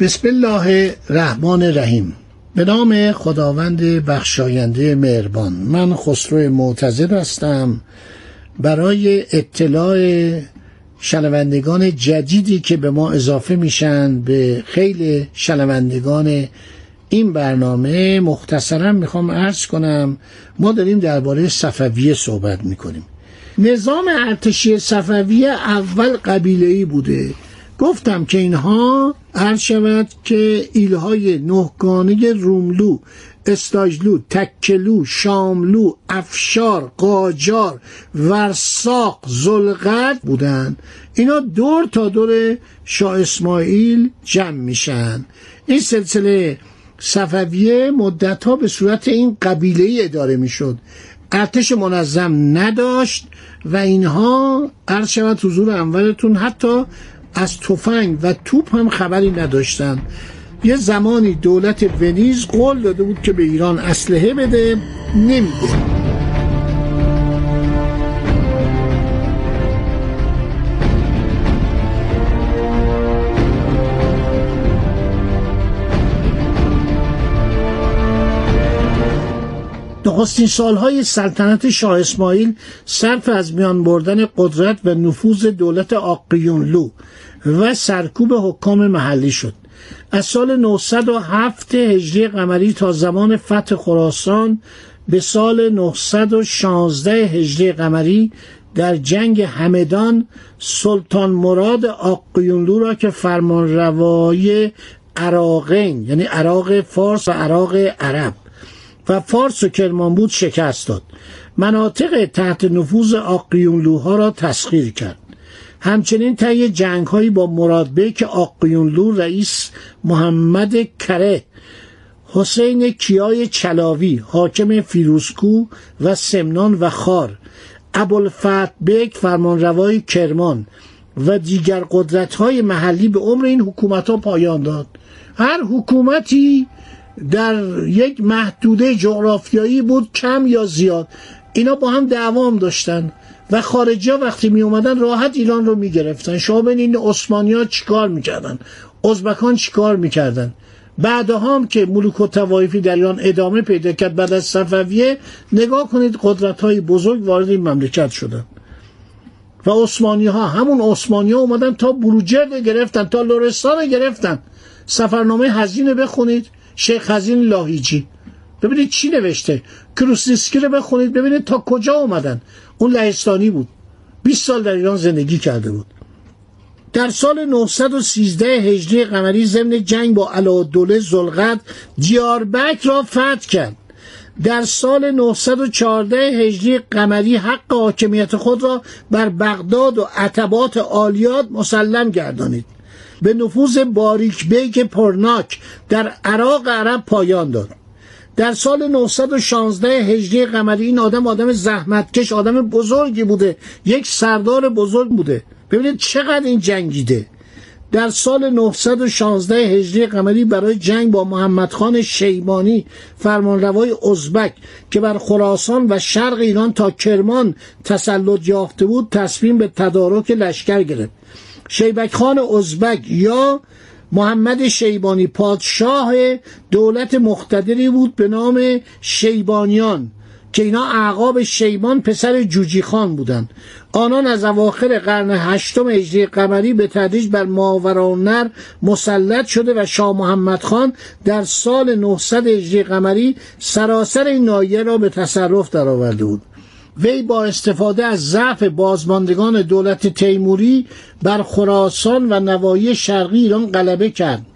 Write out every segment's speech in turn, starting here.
بسم الله الرحمن الرحیم. به نام خداوند بخشاینده مهربان. من خسرو معتظر هستم برای اطلاع شنوندگان جدیدی که به ما اضافه میشن به خیلی شنوندگان این برنامه مختصرا می‌خوام عرض کنم ما داریم درباره صفویه صحبت می‌کنیم. نظام ارتشی صفویه اول قبیله بوده. گفتم که اینها عرض شود که ایلهای نهگانه روملو استاجلو تکلو شاملو افشار قاجار ورساق زلغت بودن اینا دور تا دور شاه اسماعیل جمع میشن. این سلسله صفویه مدت ها به صورت این قبیله اداره می‌شد. ارتش منظم نداشت و اینها عرض شود حضور اولتون حتی از تفنگ و توپ هم خبری نداشتن یه زمانی دولت ونیز قول داده بود که به ایران اسلحه بده نمیده نخستین سالهای سلطنت شاه اسماعیل صرف از میان بردن قدرت و نفوذ دولت آقیونلو و سرکوب حکام محلی شد. از سال 907 هجری قمری تا زمان فتح خراسان به سال 916 هجری قمری در جنگ همدان سلطان مراد آقیونلو را که فرمان روای عراقین یعنی عراق فارس و عراق عرب و فارس و کرمان بود شکست داد. مناطق تحت نفوذ آقیونلوها را تسخیر کرد. همچنین طی جنگ هایی با مرادبک آقیونلو رئیس محمد کره حسین کیای چلاوی حاکم فیروسکو و سمنان و خار ابوالفتح بک فرمانروای کرمان و دیگر قدرت های محلی به عمر این حکومت ها پایان داد. هر حکومتی در یک محدوده جغرافیایی بود کم یا زیاد. اینا با هم دعوام داشتن و خارجی ها وقتی می اومدن راحت ایران رو می گرفتن. شما این عثمانی ها چیکار می‌کردن ازبکان چیکار می‌کردن بعدها هم که ملوک و توایفی در ایران ادامه پیدا کرد بعد از صفویه نگاه کنید قدرت های بزرگ وارد این مملکت شدن. و عثمانی ها همون عثمانی ها اومدن تا بروجرد گرفتن تا لورستان گرفتن. سفرنامه هزینه بخونید. شیخ هزین لاهیجی. ببینید چی نوشته؟ کروسیسکی رو بخونید ببینید تا کجا اومدن. اون لهستانی بود. 20 سال در ایران زندگی کرده بود. در سال 913 هجری قمری ضمن جنگ با علادوله زلغت دیاربک را فتح کرد. در سال 914 هجری قمری حق حاکمیت خود را بر بغداد و عتبات آلیات مسلم گردانید. به نفوذ باریک بیک پرناک در عراق عرب پایان داد. در سال 916 هجری قمری این آدم آدم زحمتکش آدم بزرگی بوده یک سردار بزرگ بوده. ببینید چقدر این جنگیده. در سال 916 هجری قمری برای جنگ با محمد خان شیبانی فرمانروای ازبک که بر خراسان و شرق ایران تا کرمان تسلط یافته بود تصمیم به تدارک لشکر گرفت. شیبک خان ازبک یا محمد شیبانی پادشاه دولت مختدری بود به نام شیبانیان که اینا اعقاب شیبان پسر جوجی خان بودند. آنان از اواخر قرن هشتم هجری قمری به تدریج بر ماورانر مسلط شده و شاه محمد خان در سال 900 هجری قمری سراسر این نایه را به تصرف درآورده بود. وی با استفاده از ضعف بازماندگان دولت تیموری بر خراسان و نواحی شرقی ایران غلبه کرد.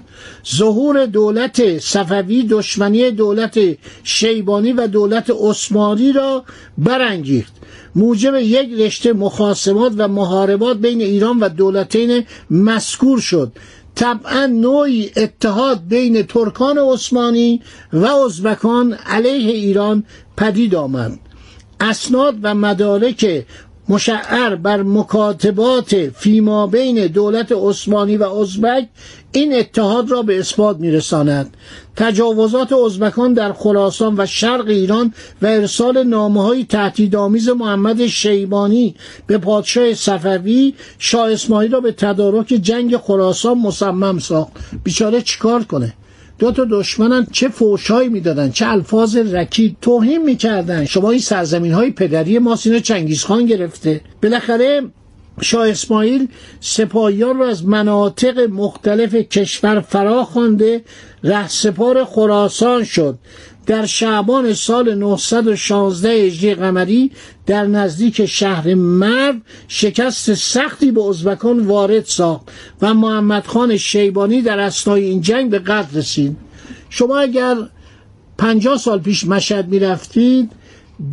ظهور دولت صفوی دشمنی دولت شیبانی و دولت عثمانی را برانگیخت. موجب یک رشته مخاسمات و محاربات بین ایران و دولتین مذکور شد. طبعا نوعی اتحاد بین ترکان عثمانی و ازبکان علیه ایران پدید آمد. اسناد و مدارک مشعر بر مکاتبات فیما بین دولت عثمانی و ازبک این اتحاد را به اثبات میرساند. تجاوزات ازبکان در خراسان و شرق ایران و ارسال نامه های تهدیدآمیز محمد شیبانی به پادشاه صفوی شاه اسماعیل را به تدارک جنگ خراسان مصمم ساخت. بیچاره چیکار کنه؟ دو تا دشمنن چه فوشهایی می‌دادن چه الفاظ رکید توهین می‌کردن. شما این سرزمین های پدری ما سینه چنگیزخان گرفته. بالاخره شاه اسماعیل سپاهیان را از مناطق مختلف کشور فرا خوانده رهسپار خراسان شد. در شعبان سال 916 هجری قمری در نزدیک شهر مرو شکست سختی به ازبکان وارد ساخت و محمد خان شیبانی در اسنای این جنگ به قتل رسید شما اگر پنجاه سال پیش مشهد می رفتید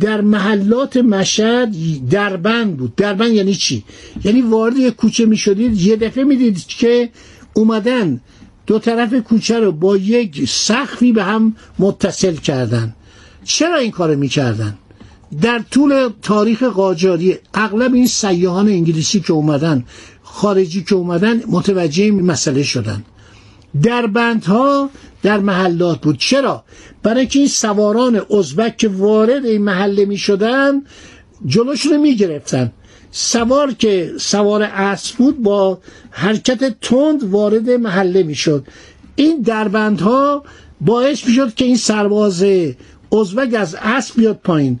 در محلات مشهد دربند بود دربند یعنی چی؟ یعنی وارد یک کوچه می شدید یه دفعه می دید که اومدن دو طرف کوچه رو با یک سخفی به هم متصل کردن. چرا این کار می‌کردن؟ در طول تاریخ قاجاری اغلب این سیاهان انگلیسی که اومدن خارجی که اومدن متوجه این مسئله شدن. در بندها در محلات بود. چرا؟ برای که این سواران ازبک که وارد این محله می شدن جلوشون می گرفتن سوار که سوار اسب بود با حرکت تند وارد محله می‌شد. این دربندها باعث می‌شد که این سرباز ازبک از اسب بیاد پایین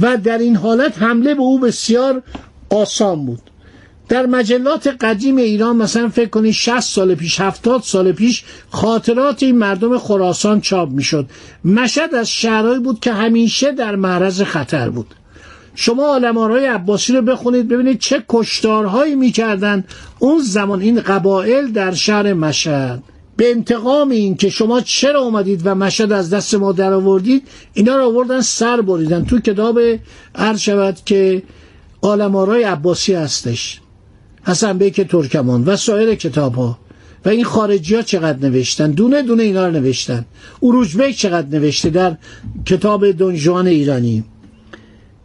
و در این حالت حمله به او بسیار آسان بود. در مجلات قدیم ایران مثلا فکر کنید 60 سال پیش 70 سال پیش خاطرات این مردم خراسان چاپ می‌شد. مشهد از شهرهایی بود که همیشه در معرض خطر بود. شما آلمارهای عباسی رو بخونید ببینید چه کشتارهایی می‌کردن اون زمان. این قبایل در شهر مشهد. به انتقام این که شما چرا اومدید و مشهد از دست ما در آوردید اینا رو آوردن سر بریدن. تو کتاب عرض شود که آلمارهای عباسی هستش. حسن بیک ترکمان و سایر کتاب ها و این خارجی ها چقدر نوشتن؟ دونه دونه اینا رو نوشتن. اروج بیک چقدر نوشته در کتاب دنجوان ایرانی.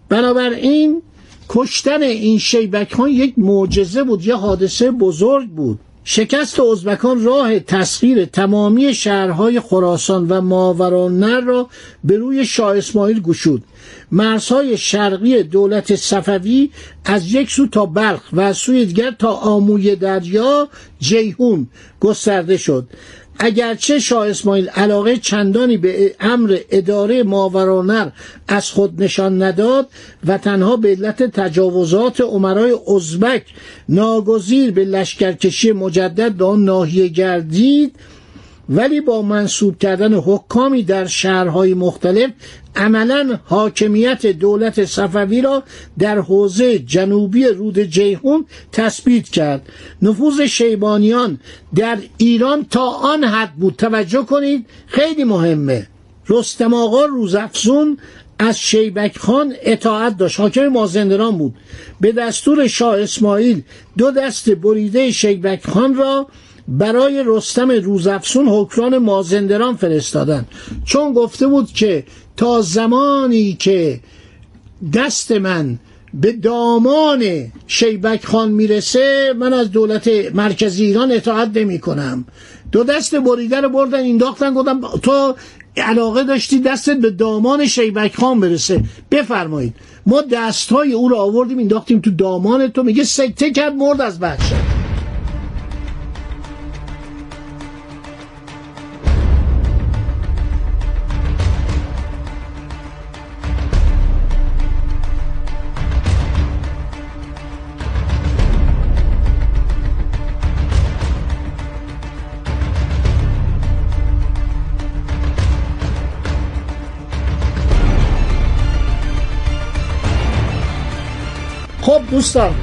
بنابراین کشتن این شیبک ها یک معجزه بود یه حادثه بزرگ بود. شکست ازبکان راه تسخیر تمامی شهرهای خراسان و ماورانر را به روی شاه اسماعیل گشود. مرزهای شرقی دولت صفوی از یک سو تا بلخ و از سوی دیگر تا آموی دریا جیهون گسترده شد. اگرچه شاه اسماعیل علاقه چندانی به امر اداره ماورانر از خود نشان نداد و تنها به علت تجاوزات عمرای ازبک ناگزیر به لشکرکشی مجدد به آن ناحیه گردید ولی با منصوب کردن حکامی در شهرهای مختلف عملا حاکمیت دولت صفوی را در حوزه جنوبی رود جیهون تثبیت کرد. نفوذ شیبانیان در ایران تا آن حد بود. توجه کنید خیلی مهمه. رستم آقا روزافزون از شیبک خان اطاعت داشت. حاکم مازندران بود. به دستور شاه اسماعیل دو دست بریده شیبک خان را برای رستم روزافسون حکران مازندران فرستادن. چون گفته بود که تا زمانی که دست من به دامان شیبک خان می‌رسه من از دولت مرکزی ایران اطاعت نمی کنم. دو دست بریده رو بردن انداختن گفتم تو علاقه داشتی دستت به دامان شیبک خان برسه. بفرمایید. ما دست های او رو آوردیم انداختیم تو دامان تو میگه سکته کرد مرد از بچه. خب دوستان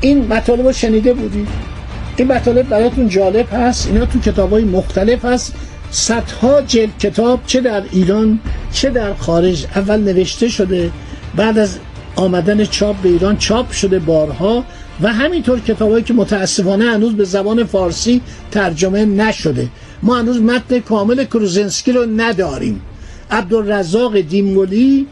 این مطالب رو شنیده بودید؟ این مطالب براتون جالب هست؟ اینا تو کتاب های مختلف هست؟ صدها جلد کتاب چه در ایران چه در خارج اول نوشته شده بعد از آمدن چاپ به ایران چاپ شده بارها و همینطور کتابایی که متاسفانه هنوز به زبان فارسی ترجمه نشده. ما هنوز متن کامل کروزنسکی رو نداریم. عبدالرزاق دیمولی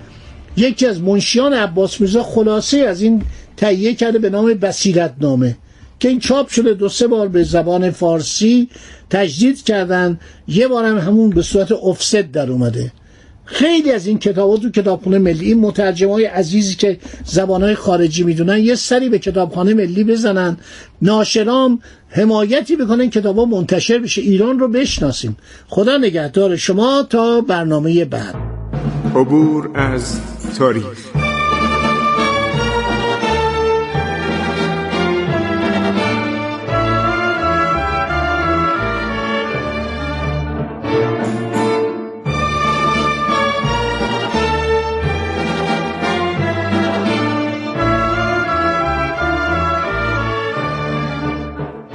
یکی از منشیان عباس میرزا خلاصه از این تهیه کرده به نام بسیرت نامه که این چاپ شده دو سه بار به زبان فارسی تجدید کردن یه بارم همون به صورت افست در اومده. خیلی از این کتابات تو کتابخونه ملی این مترجم های عزیزی که زبانهای خارجی می‌دونن یه سری به کتابخانه ملی بزنن. ناشرام حمایتی بکنن کتاب ها منتشر بشه. ایران رو بشناسیم. خدا نگهدار شما تا برنامه بعد. عبور از تاریخ.